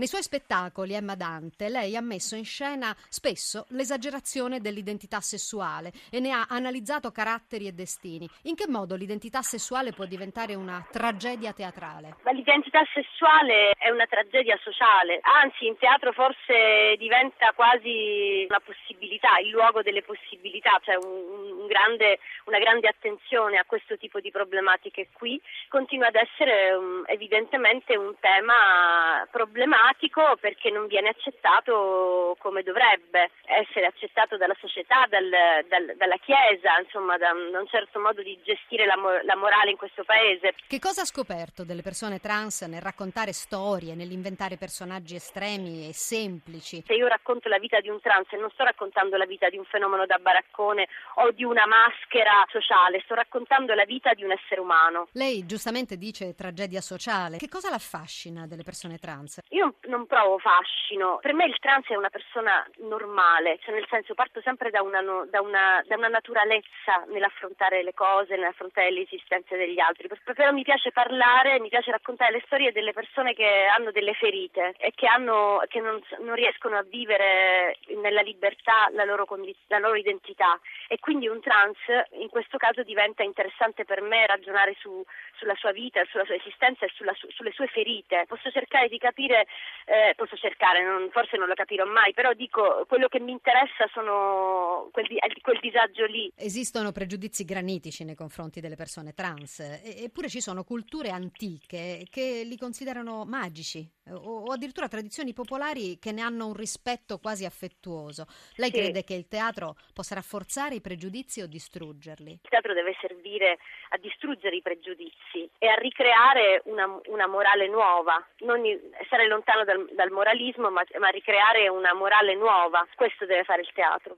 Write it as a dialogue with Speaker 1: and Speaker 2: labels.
Speaker 1: Nei suoi spettacoli, Emma Dante, lei ha messo in scena spesso l'esagerazione dell'identità sessuale e ne ha analizzato caratteri e destini. In che modo l'identità sessuale può diventare una tragedia teatrale?
Speaker 2: Ma l'identità sessuale è una tragedia sociale, anzi in teatro forse diventa quasi una possibilità, il luogo delle possibilità, cioè un, grande, una grande attenzione a questo tipo di problematiche qui continua ad essere um, evidentemente un tema problematico perché non viene accettato come dovrebbe essere accettato dalla società, dal, dal, dalla Chiesa, insomma da, da, un certo modo di gestire la, la, morale in questo paese.
Speaker 1: Che cosa ha scoperto delle persone trans nel raccontare storie, nell'inventare personaggi estremi e semplici?
Speaker 2: Se io racconto la vita di un trans e non sto raccontando la vita di un fenomeno da baraccone o di una maschera sociale, sto raccontando la vita di un essere umano.
Speaker 1: Lei giustamente dice tragedia sociale. Che cosa l'affascina delle persone trans?
Speaker 2: Io non provo fascino. Per me il trans è una persona normale, cioè nel senso parto sempre da una, da una, da una naturalezza nell'affrontare le cose, nell'affrontare le esistenze degli altri. Però mi piace parlare, mi piace raccontare le storie delle persone che hanno delle ferite e che, hanno, che non, non, riescono a vivere nella libertà la loro, la loro identità. E quindi un trans in questo caso diventa interessante per me ragionare su, sulla sua vita, sulla sua esistenza e sulla, sulle sue ferite. Posso cercare di capire eh, posso cercare, non, forse non lo capirò mai, però dico quello che mi interessa sono quel, quel, disagio lì.
Speaker 1: Esistono pregiudizi granitici nei confronti delle persone trans, eppure ci sono culture antiche che li considerano magici o, o addirittura tradizioni popolari che ne hanno un rispetto quasi affettuoso. Lei sì. crede che il teatro possa rafforzare i pregiudizi o distruggerli?
Speaker 2: Il teatro deve servire a distruggere i pregiudizi e a ricreare una, una morale nuova, non stare lontano dal, dal moralismo, ma, ma ricreare una morale nuova. Questo deve fare il teatro.